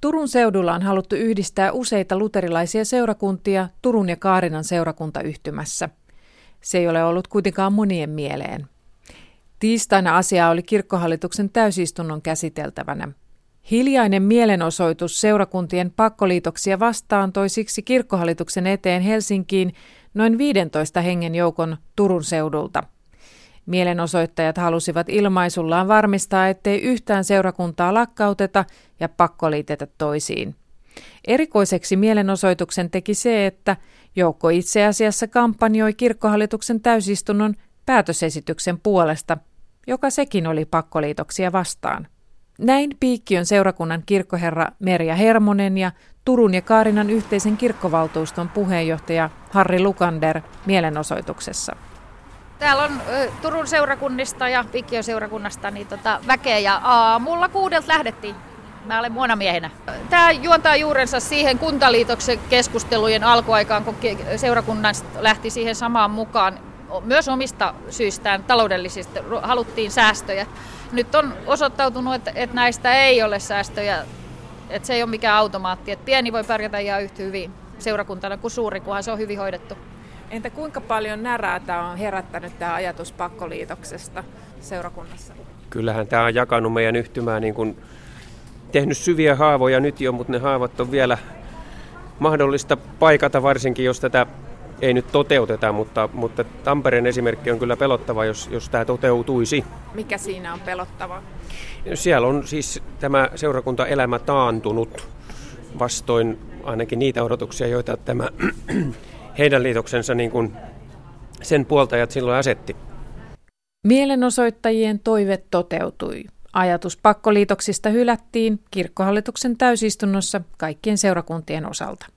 Turun seudulla on haluttu yhdistää useita luterilaisia seurakuntia Turun ja Kaarinan seurakuntayhtymässä. Se ei ole ollut kuitenkaan monien mieleen. Tiistaina asiaa oli kirkkohallituksen täysistunnon käsiteltävänä. Hiljainen mielenosoitus seurakuntien pakkoliitoksia vastaan toi siksi kirkkohallituksen eteen Helsinkiin noin 15 hengen joukon Turun seudulta. Mielenosoittajat halusivat ilmaisullaan varmistaa, ettei yhtään seurakuntaa lakkauteta ja pakkoliitetä toisiin. Erikoiseksi mielenosoituksen teki se, että joukko itse asiassa kampanjoi kirkkohallituksen täysistunnon päätösesityksen puolesta, joka sekin oli pakkoliitoksia vastaan. Näin Piikkiön seurakunnan kirkkoherra Merja Hermonen ja Turun ja Kaarinan yhteisen kirkkovaltuuston puheenjohtaja Harri Lukander mielenosoituksessa. Täällä on Turun seurakunnista ja Piikkiön seurakunnasta niin tota, väkeä ja aamulla kuudelta lähdettiin. Mä olen muonamiehenä. Tämä juontaa juurensa siihen kuntaliitoksen keskustelujen alkuaikaan, kun seurakunnan lähti siihen samaan mukaan. Myös omista syistään taloudellisista haluttiin säästöjä. Nyt on osoittautunut, että, että näistä ei ole säästöjä, että se ei ole mikään automaatti. Että pieni voi pärjätä ihan yhtä hyvin seurakuntana kuin suuri, kunhan se on hyvin hoidettu. Entä kuinka paljon närää tämä on herättänyt tämä ajatus pakkoliitoksesta seurakunnassa? Kyllähän tämä on jakanut meidän yhtymää niin kuin tehnyt syviä haavoja nyt jo, mutta ne haavat on vielä mahdollista paikata, varsinkin jos tätä ei nyt toteuteta, mutta, mutta Tampereen esimerkki on kyllä pelottava, jos, jos tämä toteutuisi. Mikä siinä on pelottava? Siellä on siis tämä seurakuntaelämä taantunut vastoin ainakin niitä odotuksia, joita tämä heidän liitoksensa niin kuin sen puoltajat silloin asetti. Mielenosoittajien toive toteutui. Ajatus pakkoliitoksista hylättiin kirkkohallituksen täysistunnossa kaikkien seurakuntien osalta.